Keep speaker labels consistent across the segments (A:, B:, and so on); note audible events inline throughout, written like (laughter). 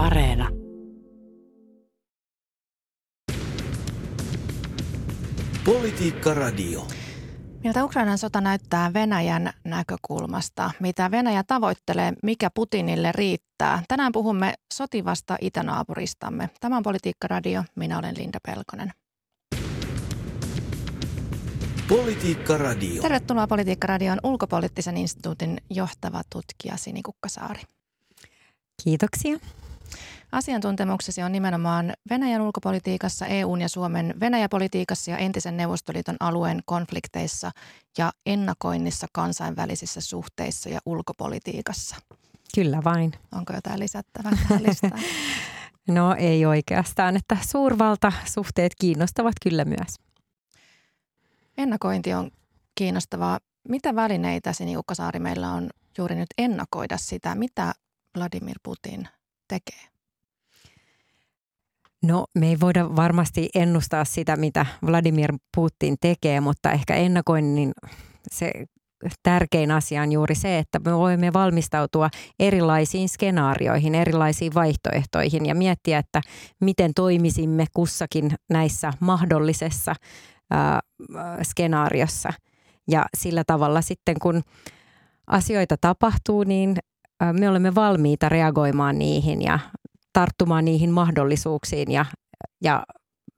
A: Areena.
B: Politiikka Radio.
C: Miltä Ukrainan sota näyttää Venäjän näkökulmasta? Mitä Venäjä tavoittelee, mikä Putinille riittää? Tänään puhumme sotivasta itänaapuristamme. Tämä on Politiikka Radio. Minä olen Linda Pelkonen.
B: Politiikka Radio.
C: Tervetuloa Politiikka Radion ulkopoliittisen instituutin johtava tutkija Sini Kukkasaari.
D: Kiitoksia.
C: Asiantuntemuksesi on nimenomaan Venäjän ulkopolitiikassa, EUn ja Suomen Venäjäpolitiikassa ja entisen Neuvostoliiton alueen konflikteissa ja ennakoinnissa kansainvälisissä suhteissa ja ulkopolitiikassa.
D: Kyllä vain.
C: Onko jotain lisättävää tähän listaan? (laughs)
D: no ei oikeastaan, että suurvaltasuhteet kiinnostavat kyllä myös.
C: Ennakointi on kiinnostavaa. Mitä välineitä, Sini Ukkosaari, meillä on juuri nyt ennakoida sitä, mitä Vladimir Putin tekee?
D: No me ei voida varmasti ennustaa sitä, mitä Vladimir Putin tekee, mutta ehkä ennakoinnin se tärkein asia on juuri se, että me voimme valmistautua erilaisiin skenaarioihin, erilaisiin vaihtoehtoihin ja miettiä, että miten toimisimme kussakin näissä mahdollisessa ää, skenaariossa. Ja sillä tavalla sitten, kun asioita tapahtuu, niin me olemme valmiita reagoimaan niihin ja tarttumaan niihin mahdollisuuksiin ja, ja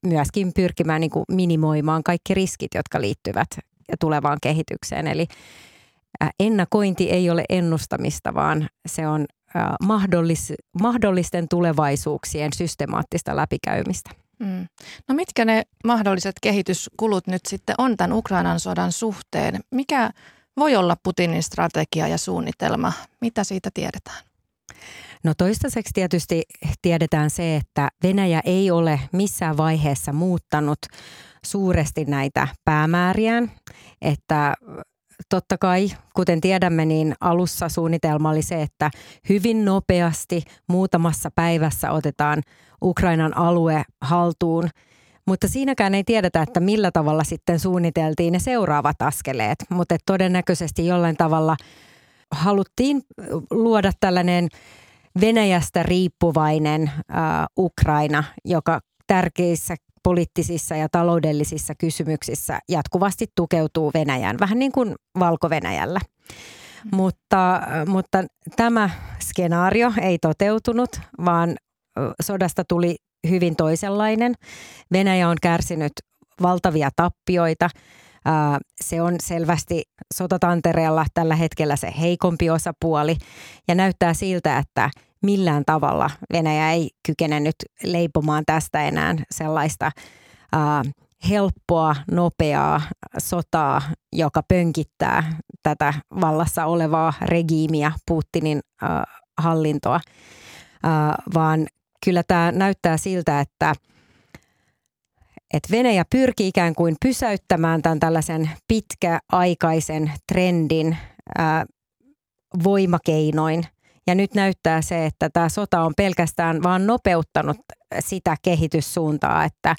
D: myöskin pyrkimään niin kuin minimoimaan kaikki riskit, jotka liittyvät tulevaan kehitykseen. Eli ennakointi ei ole ennustamista, vaan se on mahdollis, mahdollisten tulevaisuuksien systemaattista läpikäymistä. Mm.
C: No mitkä ne mahdolliset kehityskulut nyt sitten on tämän Ukrainan sodan suhteen? Mikä voi olla Putinin strategia ja suunnitelma? Mitä siitä tiedetään?
D: No toistaiseksi tietysti tiedetään se, että Venäjä ei ole missään vaiheessa muuttanut suuresti näitä päämääriään, että totta kai, kuten tiedämme, niin alussa suunnitelma oli se, että hyvin nopeasti muutamassa päivässä otetaan Ukrainan alue haltuun, mutta siinäkään ei tiedetä, että millä tavalla sitten suunniteltiin ne seuraavat askeleet, mutta todennäköisesti jollain tavalla haluttiin luoda tällainen Venäjästä riippuvainen äh, Ukraina, joka tärkeissä poliittisissa ja taloudellisissa kysymyksissä jatkuvasti tukeutuu Venäjään, vähän niin kuin Valko-Venäjällä. Mm. Mutta, mutta tämä skenaario ei toteutunut, vaan sodasta tuli hyvin toisenlainen. Venäjä on kärsinyt valtavia tappioita. Se on selvästi sotatantereella tällä hetkellä se heikompi osapuoli. Ja näyttää siltä, että millään tavalla Venäjä ei kykene nyt leipomaan tästä enää sellaista helppoa, nopeaa sotaa, joka pönkittää tätä vallassa olevaa regiimiä, Putinin hallintoa, vaan kyllä tämä näyttää siltä, että että Venäjä pyrkii ikään kuin pysäyttämään tämän tällaisen pitkäaikaisen trendin ää, voimakeinoin. Ja nyt näyttää se, että tämä sota on pelkästään vaan nopeuttanut sitä kehityssuuntaa, että,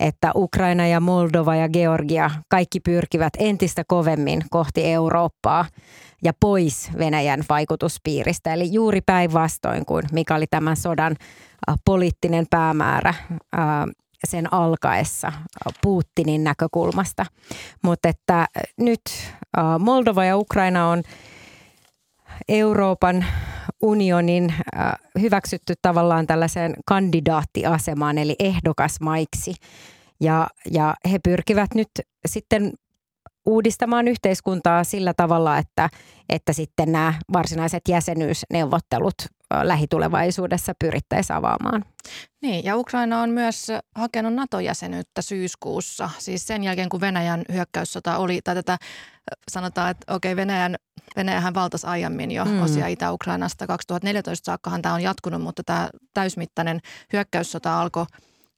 D: että Ukraina ja Moldova ja Georgia kaikki pyrkivät entistä kovemmin kohti Eurooppaa ja pois Venäjän vaikutuspiiristä. Eli juuri päinvastoin kuin mikä oli tämän sodan poliittinen päämäärä sen alkaessa Putinin näkökulmasta. Mutta että nyt Moldova ja Ukraina on Euroopan unionin hyväksytty tavallaan tällaiseen kandidaattiasemaan eli ehdokasmaiksi. Ja, ja he pyrkivät nyt sitten uudistamaan yhteiskuntaa sillä tavalla, että, että sitten nämä varsinaiset jäsenyysneuvottelut lähitulevaisuudessa pyrittäisiin avaamaan.
C: Niin, ja Ukraina on myös hakenut NATO-jäsenyyttä syyskuussa, siis sen jälkeen kun Venäjän hyökkäyssota oli, tai tätä sanotaan, että okei, Venäjän, Venäjähän valtasi aiemmin jo mm. osia Itä-Ukrainasta. 2014 saakkahan tämä on jatkunut, mutta tämä täysmittainen hyökkäyssota alkoi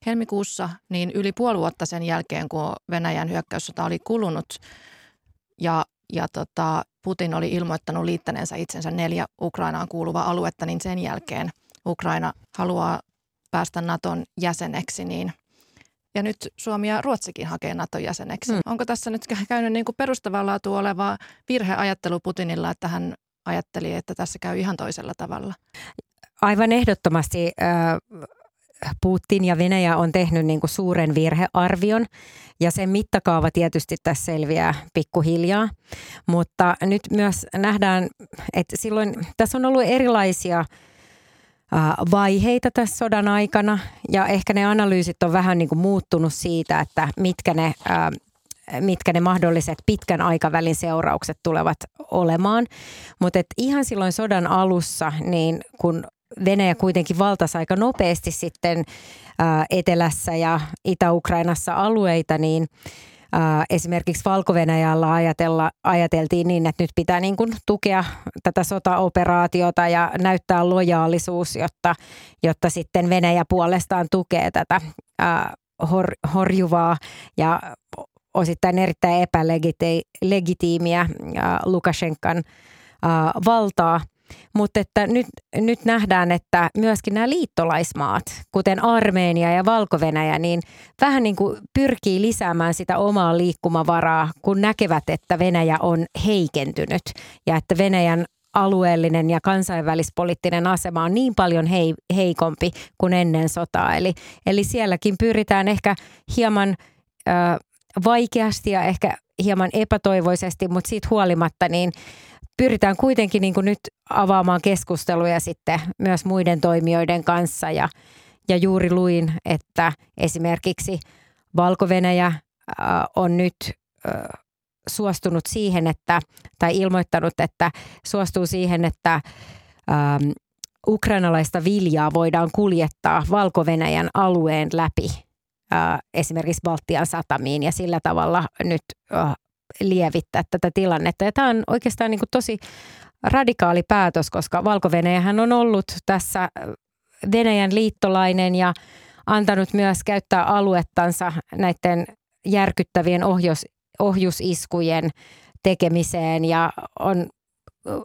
C: helmikuussa, niin yli puoli vuotta sen jälkeen, kun Venäjän hyökkäyssota oli kulunut ja, ja tota, Putin oli ilmoittanut liittäneensä itsensä neljä Ukrainaan kuuluvaa aluetta, niin sen jälkeen Ukraina haluaa päästä Naton jäseneksi, niin ja nyt Suomi ja Ruotsikin hakee Naton jäseneksi. Mm. Onko tässä nyt käynyt niin kuin perustavaa laatua oleva virheajattelu Putinilla, että hän ajatteli, että tässä käy ihan toisella tavalla?
D: aivan ehdottomasti Putin ja Venäjä on tehnyt niin kuin suuren virhearvion ja sen mittakaava tietysti tässä selviää pikkuhiljaa. Mutta nyt myös nähdään, että silloin tässä on ollut erilaisia vaiheita tässä sodan aikana ja ehkä ne analyysit on vähän niin kuin muuttunut siitä, että mitkä ne, mitkä ne mahdolliset pitkän aikavälin seuraukset tulevat olemaan. Mutta ihan silloin sodan alussa, niin kun Venäjä kuitenkin valtasi aika nopeasti sitten etelässä ja Itä-Ukrainassa alueita, niin esimerkiksi Valko-Venäjällä ajatella, ajateltiin niin, että nyt pitää niin kuin tukea tätä sotaoperaatiota ja näyttää lojaalisuus, jotta, jotta sitten Venäjä puolestaan tukee tätä hor, horjuvaa ja osittain erittäin epälegitiimiä Lukashenkan valtaa – mutta että nyt, nyt nähdään, että myöskin nämä liittolaismaat, kuten Armeenia ja valko niin vähän niin kuin pyrkii lisäämään sitä omaa liikkumavaraa, kun näkevät, että Venäjä on heikentynyt ja että Venäjän alueellinen ja kansainvälispoliittinen asema on niin paljon hei, heikompi kuin ennen sotaa. Eli, eli sielläkin pyritään ehkä hieman ö, vaikeasti ja ehkä hieman epätoivoisesti, mutta siitä huolimatta niin pyritään kuitenkin niin kuin nyt avaamaan keskusteluja sitten myös muiden toimijoiden kanssa. Ja, ja juuri luin, että esimerkiksi valko on nyt suostunut siihen, että, tai ilmoittanut, että suostuu siihen, että ähm, ukrainalaista viljaa voidaan kuljettaa valko alueen läpi äh, esimerkiksi Baltian satamiin. Ja sillä tavalla nyt äh, lievittää tätä tilannetta. Ja tämä on oikeastaan niin kuin tosi radikaali päätös, koska valko on ollut tässä Venäjän liittolainen ja antanut myös käyttää aluettansa näiden järkyttävien ohjus, ohjusiskujen tekemiseen ja on,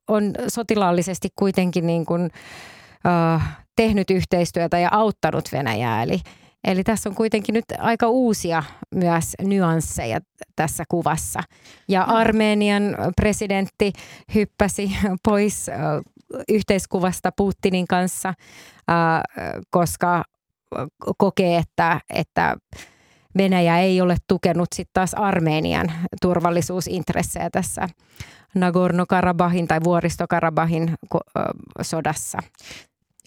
D: on sotilaallisesti kuitenkin niin kuin, uh, tehnyt yhteistyötä ja auttanut Venäjää. Eli, Eli tässä on kuitenkin nyt aika uusia myös nyansseja tässä kuvassa. Ja Armenian presidentti hyppäsi (laughs) pois yhteiskuvasta Putinin kanssa, koska kokee, että, että Venäjä ei ole tukenut sitten taas Armenian turvallisuusintressejä tässä Nagorno-Karabahin tai Vuoristo-Karabahin sodassa.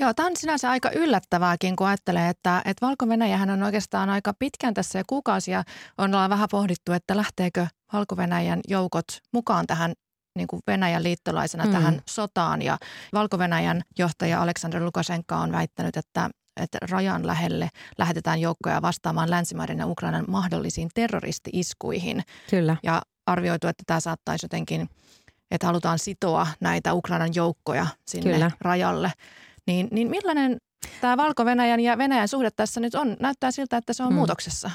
C: Joo, tämä on sinänsä aika yllättävääkin, kun ajattelee, että, että valko on oikeastaan aika pitkään tässä ja kuukausia on vähän pohdittu, että lähteekö valko joukot mukaan tähän niin kuin Venäjän liittolaisena mm. tähän sotaan. Ja valko johtaja Aleksandr Lukashenka on väittänyt, että, että rajan lähelle lähetetään joukkoja vastaamaan länsimaiden ja Ukrainan mahdollisiin terroristi-iskuihin.
D: Kyllä.
C: Ja arvioitu, että tämä saattaisi jotenkin, että halutaan sitoa näitä Ukrainan joukkoja sinne Kyllä. rajalle. Niin, niin millainen tämä Valko-Venäjän ja Venäjän suhde tässä nyt on? Näyttää siltä, että se on hmm. muutoksessa.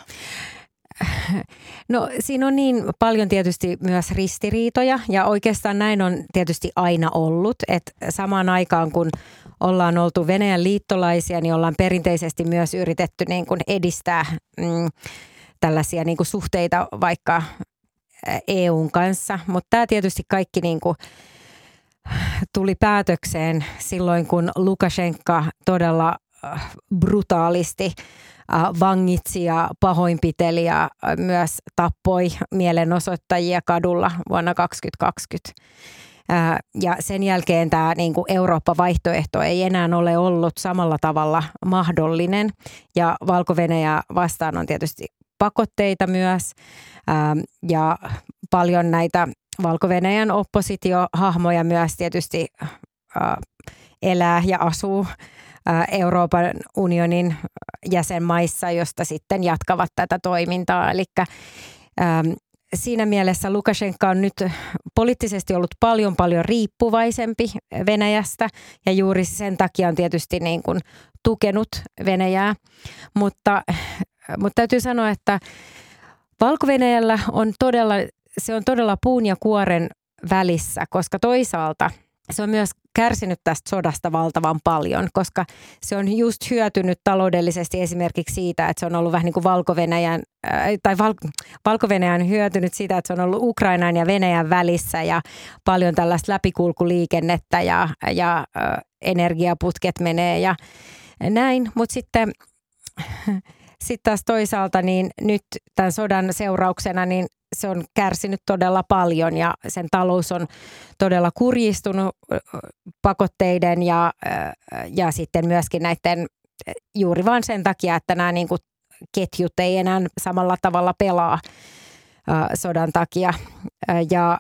D: No siinä on niin paljon tietysti myös ristiriitoja ja oikeastaan näin on tietysti aina ollut, että samaan aikaan kun ollaan oltu Venäjän liittolaisia, niin ollaan perinteisesti myös yritetty niin kuin edistää mm, tällaisia niin kuin suhteita vaikka EUn kanssa, mutta tämä tietysti kaikki niin kuin – tuli päätökseen silloin, kun Lukashenka todella äh, brutaalisti äh, vangitsi ja pahoinpiteli ja äh, myös tappoi mielenosoittajia kadulla vuonna 2020. Ja sen jälkeen tämä niin kuin Eurooppa-vaihtoehto ei enää ole ollut samalla tavalla mahdollinen. Ja valko vastaan on tietysti pakotteita myös ja paljon näitä Valko-Venäjän oppositiohahmoja myös tietysti äh, elää ja asuu äh, Euroopan unionin jäsenmaissa, josta sitten jatkavat tätä toimintaa. Eli ähm, siinä mielessä Lukashenka on nyt poliittisesti ollut paljon paljon riippuvaisempi Venäjästä ja juuri sen takia on tietysti niin kuin tukenut Venäjää. Mutta, mutta täytyy sanoa, että valko on todella se on todella puun ja kuoren välissä, koska toisaalta se on myös kärsinyt tästä sodasta valtavan paljon, koska se on just hyötynyt taloudellisesti esimerkiksi siitä, että se on ollut vähän niin kuin valko äh, tai Val- valko hyötynyt siitä, että se on ollut Ukrainan ja Venäjän välissä ja paljon tällaista läpikulkuliikennettä ja, ja äh, energiaputket menee ja näin. Mutta sitten sitten taas toisaalta niin nyt tämän sodan seurauksena niin se on kärsinyt todella paljon ja sen talous on todella kurjistunut pakotteiden ja, ja sitten myöskin näiden juuri vain sen takia, että nämä niin kuin ketjut ei enää samalla tavalla pelaa sodan takia. Ja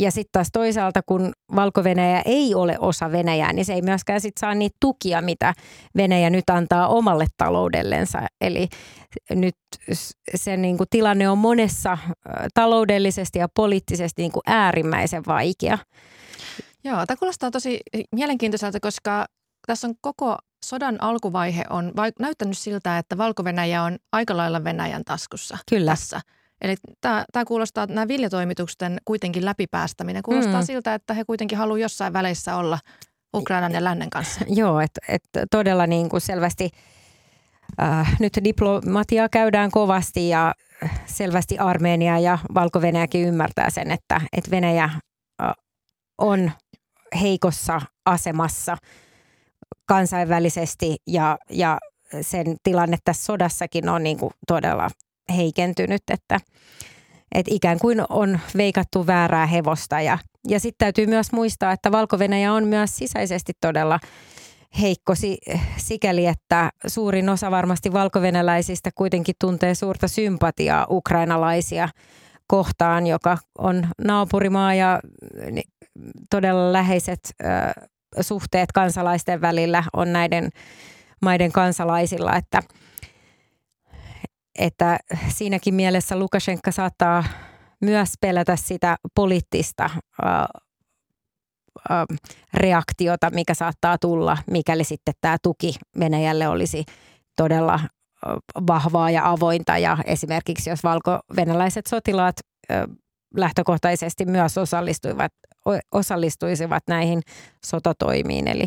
D: ja sitten taas toisaalta, kun valko ei ole osa Venäjää, niin se ei myöskään sit saa niitä tukia, mitä Venäjä nyt antaa omalle taloudellensa. Eli nyt se niin kuin tilanne on monessa taloudellisesti ja poliittisesti niin kuin äärimmäisen vaikea.
C: Joo, tämä kuulostaa tosi mielenkiintoiselta, koska tässä on koko sodan alkuvaihe on näyttänyt siltä, että valko on aika lailla Venäjän taskussa
D: Kyllä.
C: tässä – Eli tämä, tämä kuulostaa, että nämä viljatoimitusten kuitenkin läpipäästäminen kuulostaa mm. siltä, että he kuitenkin haluavat jossain väleissä olla Ukrainan ja lännen kanssa. (laughs)
D: Joo, että et todella niin kuin selvästi äh, nyt diplomatiaa käydään kovasti ja selvästi Armenia ja valko ymmärtää sen, että, että Venäjä äh, on heikossa asemassa kansainvälisesti ja, ja sen tilanne tässä sodassakin on niin kuin todella heikentynyt, että, että ikään kuin on veikattu väärää hevosta. Ja, ja sitten täytyy myös muistaa, että valko on myös sisäisesti todella heikko sikäli, että suurin osa varmasti valkovenäläisistä kuitenkin tuntee suurta sympatiaa ukrainalaisia kohtaan, joka on naapurimaa ja todella läheiset suhteet kansalaisten välillä on näiden maiden kansalaisilla, että – että siinäkin mielessä Lukashenka saattaa myös pelätä sitä poliittista ää, ää, reaktiota, mikä saattaa tulla, mikäli sitten tämä tuki Venäjälle olisi todella vahvaa ja avointa. Ja esimerkiksi jos valko-venäläiset sotilaat ää, lähtökohtaisesti myös osallistuivat, osallistuisivat näihin sotatoimiin. Eli,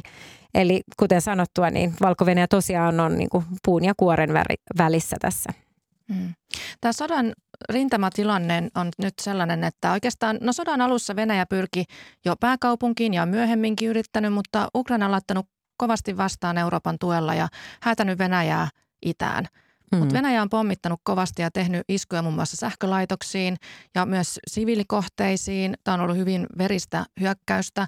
D: eli kuten sanottua, niin valko tosiaan on niin kuin puun ja kuoren välissä tässä.
C: Mm. Tämä sodan rintamatilanne on nyt sellainen, että oikeastaan no sodan alussa Venäjä pyrki jo pääkaupunkiin ja on myöhemminkin yrittänyt, mutta Ukraina on laittanut kovasti vastaan Euroopan tuella ja häätänyt Venäjää itään. Mm. Mutta Venäjä on pommittanut kovasti ja tehnyt iskuja muun muassa sähkölaitoksiin ja myös siviilikohteisiin. Tämä on ollut hyvin veristä hyökkäystä.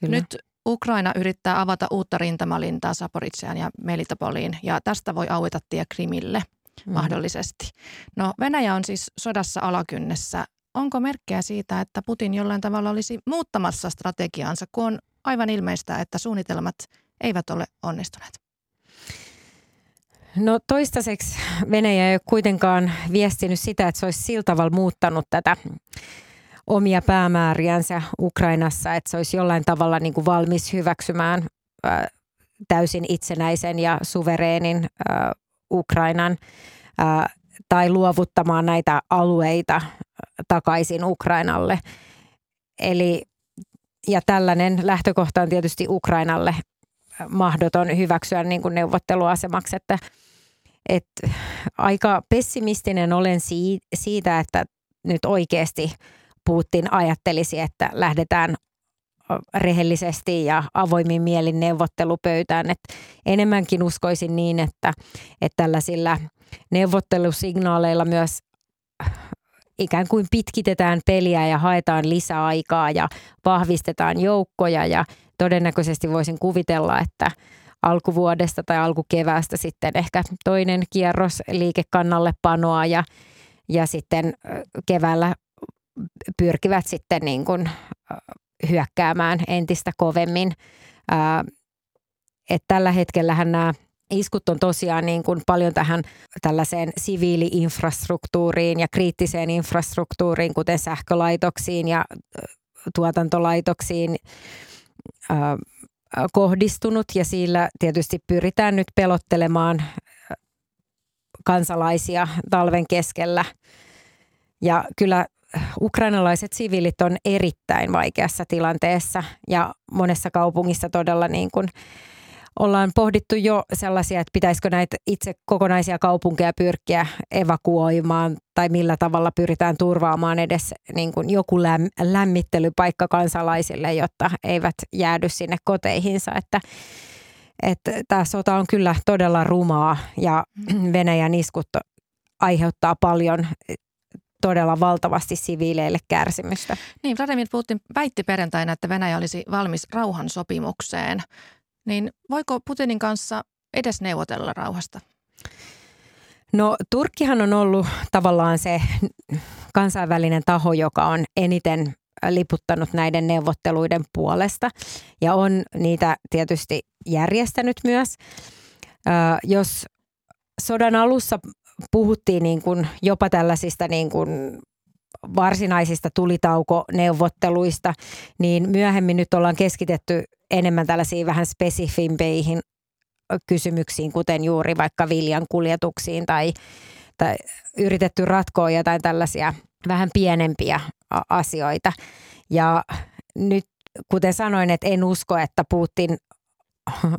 C: Kyllä. Nyt Ukraina yrittää avata uutta rintamalintaa Saporitsiaan ja Melitopoliin ja tästä voi aueta tie Krimille – mm. mahdollisesti. No Venäjä on siis sodassa alakynnessä. Onko merkkejä siitä, että Putin jollain tavalla olisi muuttamassa strategiaansa, kun on aivan ilmeistä, että suunnitelmat eivät ole onnistuneet?
D: No toistaiseksi Venäjä ei ole kuitenkaan viestinyt sitä, että se olisi sillä tavalla muuttanut tätä omia päämääriänsä Ukrainassa, että se olisi jollain tavalla niin kuin valmis hyväksymään täysin itsenäisen ja suvereenin Ukrainan tai luovuttamaan näitä alueita takaisin Ukrainalle. Eli, ja tällainen lähtökohta on tietysti Ukrainalle mahdoton hyväksyä niin kuin neuvotteluasemaksi, että, että aika pessimistinen olen siitä, että nyt oikeasti Putin ajattelisi, että lähdetään rehellisesti ja avoimin mielin neuvottelupöytään. Et enemmänkin uskoisin niin, että, että tällaisilla neuvottelusignaaleilla myös ikään kuin pitkitetään peliä ja haetaan lisäaikaa ja vahvistetaan joukkoja ja todennäköisesti voisin kuvitella, että alkuvuodesta tai alkukeväästä sitten ehkä toinen kierros liikekannalle panoa ja, ja sitten keväällä pyrkivät sitten niin kuin hyökkäämään entistä kovemmin. että tällä hetkellähän nämä iskut on tosiaan niin kuin paljon tähän tällaiseen siviiliinfrastruktuuriin ja kriittiseen infrastruktuuriin, kuten sähkölaitoksiin ja tuotantolaitoksiin kohdistunut ja sillä tietysti pyritään nyt pelottelemaan kansalaisia talven keskellä. Ja kyllä ukrainalaiset siviilit on erittäin vaikeassa tilanteessa ja monessa kaupungissa todella niin kuin ollaan pohdittu jo sellaisia, että pitäisikö näitä itse kokonaisia kaupunkeja pyrkiä evakuoimaan tai millä tavalla pyritään turvaamaan edes niin kuin joku lämm- lämmittelypaikka kansalaisille, jotta eivät jäädy sinne koteihinsa. Että, että tämä sota on kyllä todella rumaa ja Venäjän iskut aiheuttaa paljon todella valtavasti siviileille kärsimystä.
C: Niin, Vladimir Putin väitti perjantaina, että Venäjä olisi valmis rauhansopimukseen. Niin voiko Putinin kanssa edes neuvotella rauhasta?
D: No Turkkihan on ollut tavallaan se kansainvälinen taho, joka on eniten liputtanut näiden neuvotteluiden puolesta ja on niitä tietysti järjestänyt myös. jos sodan alussa puhuttiin niin kuin jopa tällaisista niin kuin varsinaisista tulitaukoneuvotteluista, niin myöhemmin nyt ollaan keskitetty enemmän tällaisiin vähän spesifimpeihin kysymyksiin, kuten juuri vaikka viljan kuljetuksiin tai, tai yritetty ratkoa jotain tällaisia vähän pienempiä asioita. Ja nyt, kuten sanoin, että en usko, että Putin (laughs)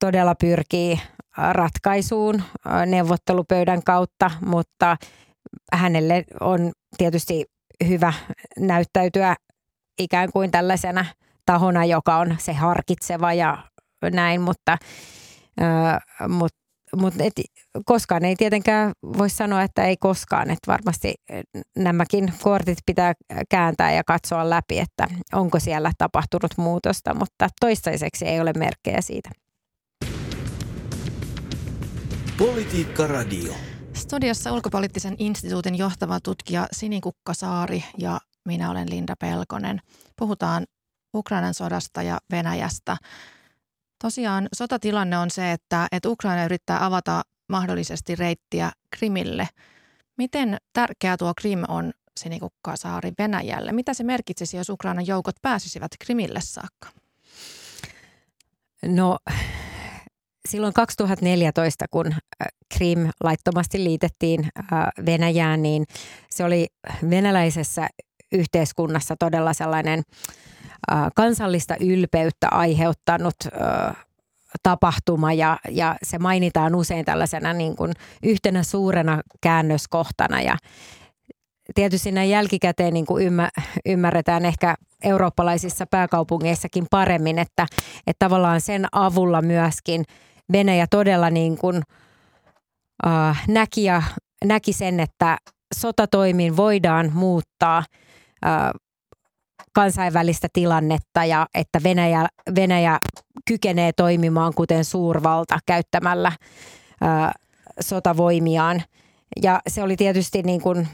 D: todella pyrkii ratkaisuun neuvottelupöydän kautta, mutta hänelle on tietysti hyvä näyttäytyä ikään kuin tällaisena tahona, joka on se harkitseva ja näin, mutta, mutta, mutta et, koskaan ei tietenkään voi sanoa, että ei koskaan, että varmasti nämäkin kortit pitää kääntää ja katsoa läpi, että onko siellä tapahtunut muutosta, mutta toistaiseksi ei ole merkkejä siitä.
B: Politiikka Radio.
C: Studiossa ulkopoliittisen instituutin johtava tutkija Sini Kukkasaari ja minä olen Linda Pelkonen. Puhutaan Ukrainan sodasta ja Venäjästä. Tosiaan sotatilanne on se, että, että Ukraina yrittää avata mahdollisesti reittiä Krimille. Miten tärkeä tuo Krim on Sini Kukkasaari Venäjälle? Mitä se merkitsisi, jos Ukrainan joukot pääsisivät Krimille saakka?
D: No silloin 2014, kun äh, Krim laittomasti liitettiin äh, Venäjään, niin se oli venäläisessä yhteiskunnassa todella sellainen äh, kansallista ylpeyttä aiheuttanut tapahtuma. Ja, ja se mainitaan usein tällaisena niin kuin yhtenä suurena käännöskohtana. Ja tietysti näin jälkikäteen niin kuin ymmärretään ehkä eurooppalaisissa pääkaupungeissakin paremmin, että, että tavallaan sen avulla myöskin – Venäjä todella niin kuin, äh, näki, ja, näki sen, että sotatoimiin voidaan muuttaa äh, kansainvälistä tilannetta ja että Venäjä, Venäjä kykenee toimimaan kuten suurvalta käyttämällä äh, sotavoimiaan. Ja se oli tietysti niin kuin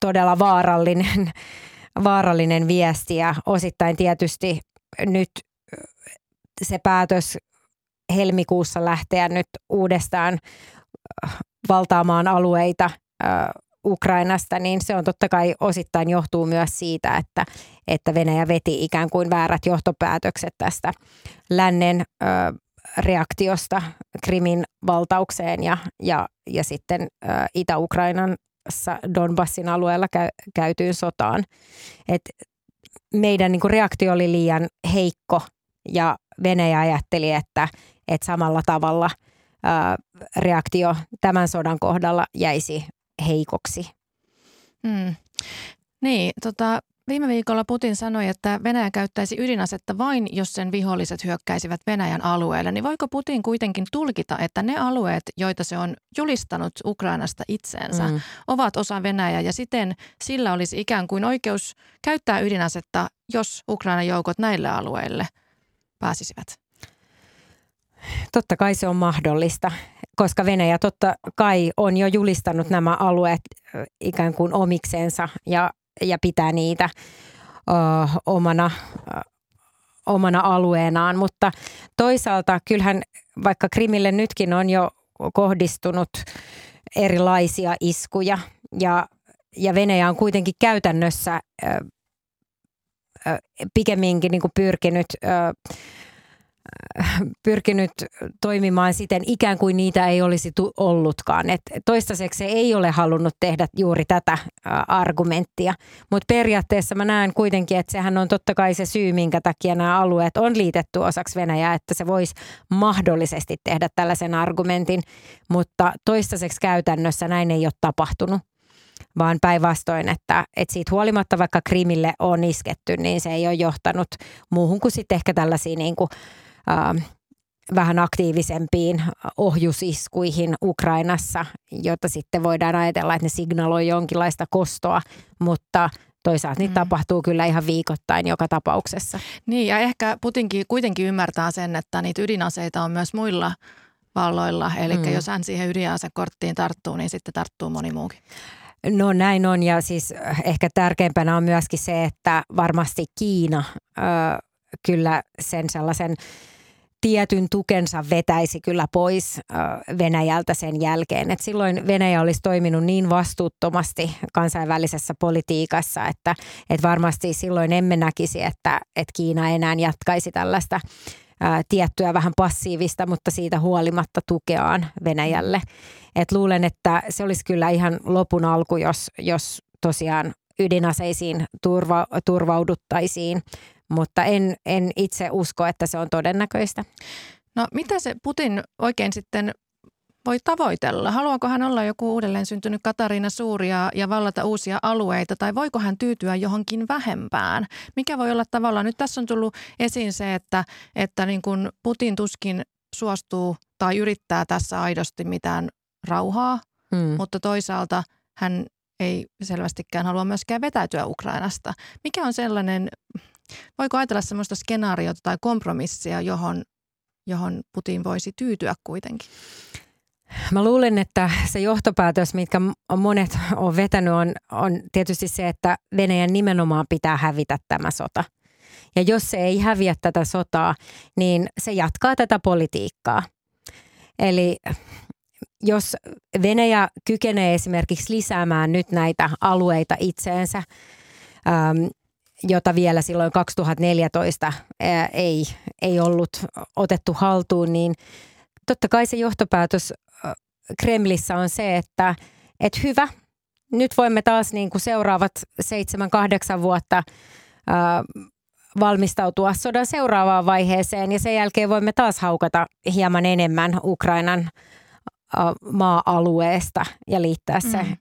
D: todella vaarallinen, vaarallinen viesti ja osittain tietysti nyt se päätös helmikuussa lähteä nyt uudestaan äh, valtaamaan alueita äh, Ukrainasta, niin se on totta kai osittain johtuu myös siitä, että, että Venäjä veti ikään kuin väärät johtopäätökset tästä lännen reaktiosta Krimin valtaukseen ja, ja, ja sitten Itä-Ukrainan Donbassin alueella käy, käytyyn sotaan. Et meidän niin reaktio oli liian heikko ja Venäjä ajatteli, että, että samalla tavalla ää, reaktio tämän sodan kohdalla jäisi heikoksi.
C: Hmm. Niin, tota, viime viikolla Putin sanoi, että Venäjä käyttäisi ydinasetta vain, jos sen viholliset hyökkäisivät Venäjän alueelle. Niin voiko Putin kuitenkin tulkita, että ne alueet, joita se on julistanut Ukrainasta itseensä, mm. ovat osa Venäjää ja siten sillä olisi ikään kuin oikeus käyttää ydinasetta, jos Ukrainan joukot näille alueille pääsisivät?
D: Totta kai se on mahdollista, koska Venäjä totta kai on jo julistanut nämä alueet ikään kuin omikseensa ja, ja pitää niitä ö, omana, ö, omana alueenaan. Mutta toisaalta kyllähän vaikka Krimille nytkin on jo kohdistunut erilaisia iskuja ja, ja Venäjä on kuitenkin käytännössä ö, pikemminkin niin kuin pyrkinyt... Ö, pyrkinyt toimimaan siten ikään kuin niitä ei olisi tu- ollutkaan. Et toistaiseksi se ei ole halunnut tehdä juuri tätä argumenttia, mutta periaatteessa mä näen kuitenkin, että sehän on totta kai se syy, minkä takia nämä alueet on liitetty osaksi Venäjää, että se voisi mahdollisesti tehdä tällaisen argumentin, mutta toistaiseksi käytännössä näin ei ole tapahtunut. Vaan päinvastoin, että, että siitä huolimatta vaikka Krimille on isketty, niin se ei ole johtanut muuhun kuin sitten ehkä tällaisiin niin kuin, vähän aktiivisempiin ohjusiskuihin Ukrainassa, jotta sitten voidaan ajatella, että ne signaloi jonkinlaista kostoa, mutta toisaalta niitä mm. tapahtuu kyllä ihan viikoittain joka tapauksessa.
C: Niin ja ehkä Putinkin kuitenkin ymmärtää sen, että niitä ydinaseita on myös muilla valloilla. Eli mm. jos hän siihen ydinasekorttiin tarttuu, niin sitten tarttuu moni muukin.
D: No näin on ja siis äh, ehkä tärkeimpänä on myöskin se, että varmasti Kiina ö, kyllä sen sellaisen tietyn tukensa vetäisi kyllä pois Venäjältä sen jälkeen. Et silloin Venäjä olisi toiminut niin vastuuttomasti kansainvälisessä politiikassa, että et varmasti silloin emme näkisi, että et Kiina enää jatkaisi tällaista ää, tiettyä vähän passiivista, mutta siitä huolimatta tukeaan Venäjälle. Et luulen, että se olisi kyllä ihan lopun alku, jos, jos tosiaan ydinaseisiin turva, turvauduttaisiin, mutta en, en itse usko, että se on todennäköistä.
C: No mitä se Putin oikein sitten voi tavoitella? Haluaako hän olla joku uudelleen syntynyt Katariina Suuria ja vallata uusia alueita tai voiko hän tyytyä johonkin vähempään? Mikä voi olla tavallaan, nyt tässä on tullut esiin se, että, että niin kuin Putin tuskin suostuu tai yrittää tässä aidosti mitään rauhaa, hmm. mutta toisaalta hän ei selvästikään halua myöskään vetäytyä Ukrainasta. Mikä on sellainen, voiko ajatella sellaista skenaariota tai kompromissia, johon, johon Putin voisi tyytyä kuitenkin?
D: Mä luulen, että se johtopäätös, mitkä monet on vetänyt, on, on tietysti se, että Venäjän nimenomaan pitää hävitä tämä sota. Ja jos se ei häviä tätä sotaa, niin se jatkaa tätä politiikkaa. Eli jos Venäjä kykenee esimerkiksi lisäämään nyt näitä alueita itseensä, jota vielä silloin 2014 ää, ei, ei ollut otettu haltuun, niin totta kai se johtopäätös Kremlissä on se, että, että hyvä, nyt voimme taas niin kuin seuraavat seitsemän, kahdeksan vuotta ää, valmistautua sodan seuraavaan vaiheeseen ja sen jälkeen voimme taas haukata hieman enemmän Ukrainan maa-alueesta ja liittää se mm.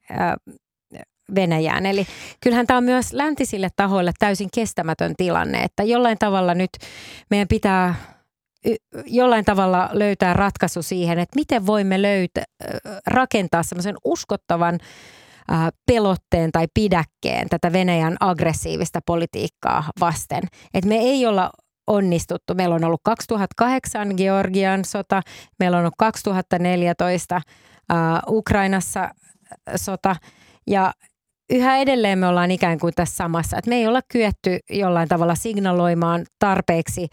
D: Venäjään. Eli kyllähän tämä on myös läntisille tahoille täysin kestämätön tilanne, että jollain tavalla nyt meidän pitää jollain tavalla löytää ratkaisu siihen, että miten voimme löytää, rakentaa semmoisen uskottavan pelotteen tai pidäkkeen tätä Venäjän aggressiivista politiikkaa vasten. Että me ei olla onnistuttu. Meillä on ollut 2008 Georgian sota, meillä on ollut 2014 uh, Ukrainassa sota ja yhä edelleen me ollaan ikään kuin tässä samassa. Että me ei olla kyetty jollain tavalla signaloimaan tarpeeksi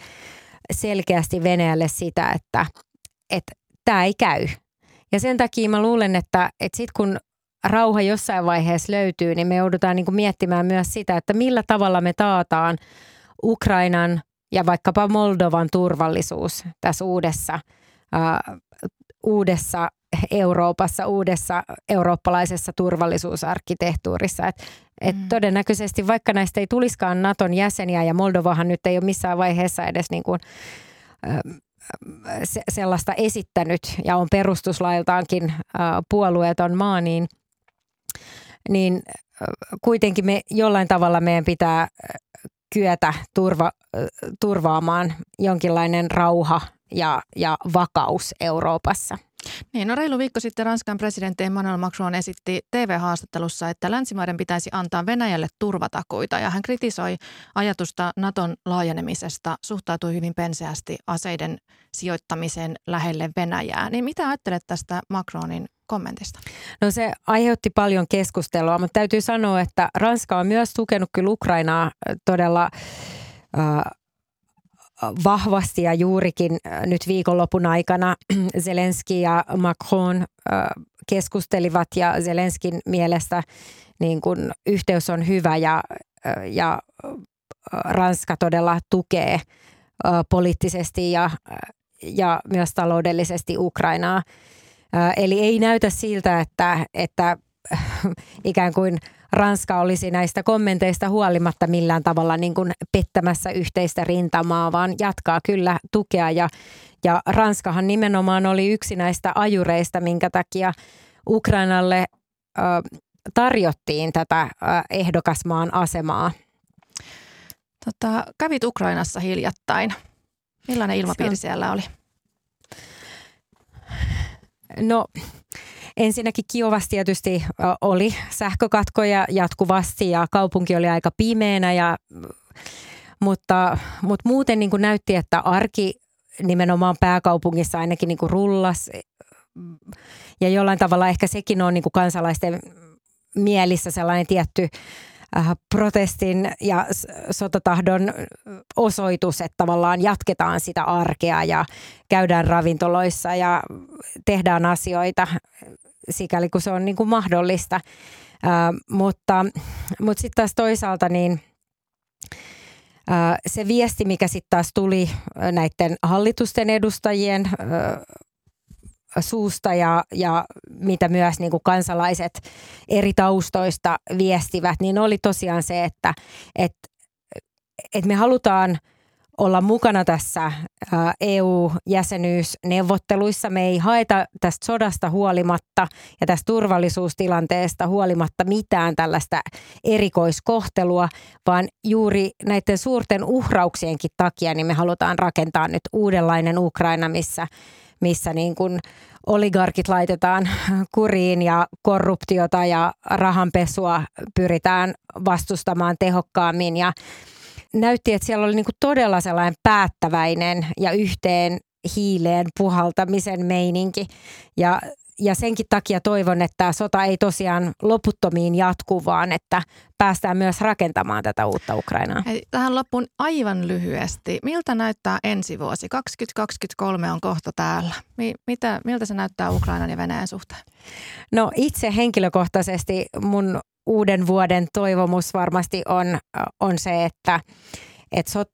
D: selkeästi Venäjälle sitä, että tämä ei käy. Ja sen takia mä luulen, että, että sitten kun rauha jossain vaiheessa löytyy, niin me joudutaan niin kuin miettimään myös sitä, että millä tavalla me taataan Ukrainan ja vaikkapa Moldovan turvallisuus tässä uudessa, uh, uudessa Euroopassa, uudessa eurooppalaisessa turvallisuusarkkitehtuurissa. Et, et mm. Todennäköisesti vaikka näistä ei tulisikaan Naton jäseniä ja Moldovahan nyt ei ole missään vaiheessa edes niin kuin, se, sellaista esittänyt ja on perustuslailtaankin puolueeton maa, niin, niin kuitenkin me jollain tavalla meidän pitää kyetä turva, turvaamaan jonkinlainen rauha ja, ja vakaus Euroopassa.
C: Niin, no reilu viikko sitten Ranskan presidentti Emmanuel Macron esitti TV-haastattelussa, että länsimaiden pitäisi antaa Venäjälle turvatakuita ja hän kritisoi ajatusta Naton laajenemisesta, suhtautui hyvin penseästi aseiden sijoittamiseen lähelle Venäjää. Niin mitä ajattelet tästä Macronin kommentista?
D: No se aiheutti paljon keskustelua, mutta täytyy sanoa, että Ranska on myös tukenut kyllä Ukrainaa todella äh, vahvasti ja juurikin nyt viikonlopun aikana (clears throat) Zelenski ja Macron keskustelivat ja Zelenskin mielestä niin kun yhteys on hyvä ja, ja Ranska todella tukee poliittisesti ja, ja myös taloudellisesti Ukrainaa. Eli ei näytä siltä, että, että (laughs) ikään kuin Ranska olisi näistä kommenteista huolimatta millään tavalla niin kuin pettämässä yhteistä rintamaa, vaan jatkaa kyllä tukea. Ja, ja Ranskahan nimenomaan oli yksi näistä ajureista, minkä takia Ukrainalle ö, tarjottiin tätä ö, ehdokasmaan asemaa.
C: Tota, kävit Ukrainassa hiljattain. Millainen ilmapiiri siellä oli?
D: No ensinnäkin Kiovassa tietysti oli sähkökatkoja jatkuvasti ja kaupunki oli aika pimeänä, ja, mutta, mutta muuten niin kuin näytti, että arki nimenomaan pääkaupungissa ainakin niin kuin rullas. Ja jollain tavalla ehkä sekin on niin kuin kansalaisten mielissä sellainen tietty Äh, protestin ja sotatahdon osoitus, että tavallaan jatketaan sitä arkea ja käydään ravintoloissa ja tehdään asioita sikäli kun se on niin kuin mahdollista. Ää, mutta mutta sitten taas toisaalta niin ää, se viesti, mikä sitten taas tuli näiden hallitusten edustajien ää, suusta ja, ja mitä myös niin kuin kansalaiset eri taustoista viestivät, niin oli tosiaan se, että et, et me halutaan olla mukana tässä EU-jäsenyysneuvotteluissa. Me ei haeta tästä sodasta huolimatta ja tästä turvallisuustilanteesta huolimatta mitään tällaista erikoiskohtelua, vaan juuri näiden suurten uhrauksienkin takia niin me halutaan rakentaa nyt uudenlainen Ukraina, missä missä niin kuin oligarkit laitetaan kuriin ja korruptiota ja rahanpesua pyritään vastustamaan tehokkaammin ja näytti, että siellä oli niin kuin todella sellainen päättäväinen ja yhteen hiileen puhaltamisen meininki. Ja ja senkin takia toivon, että tämä sota ei tosiaan loputtomiin jatku, vaan että päästään myös rakentamaan tätä uutta Ukrainaa.
C: Hei, tähän loppuun aivan lyhyesti. Miltä näyttää ensi vuosi? 2023 on kohta täällä. Mitä, miltä se näyttää Ukrainan ja Venäjän suhteen?
D: No itse henkilökohtaisesti mun uuden vuoden toivomus varmasti on, on se, että, että sot,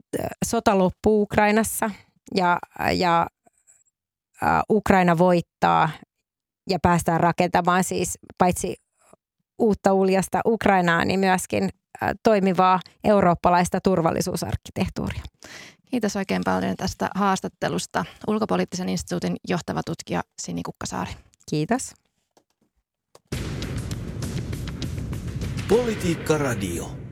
D: sota loppuu Ukrainassa ja, ja Ukraina voittaa ja päästään rakentamaan siis paitsi uutta uljasta Ukrainaa, niin myöskin toimivaa eurooppalaista turvallisuusarkkitehtuuria.
C: Kiitos oikein paljon tästä haastattelusta. Ulkopoliittisen instituutin johtava tutkija Sini Kukkasaari.
D: Kiitos.
B: Politiikka Radio.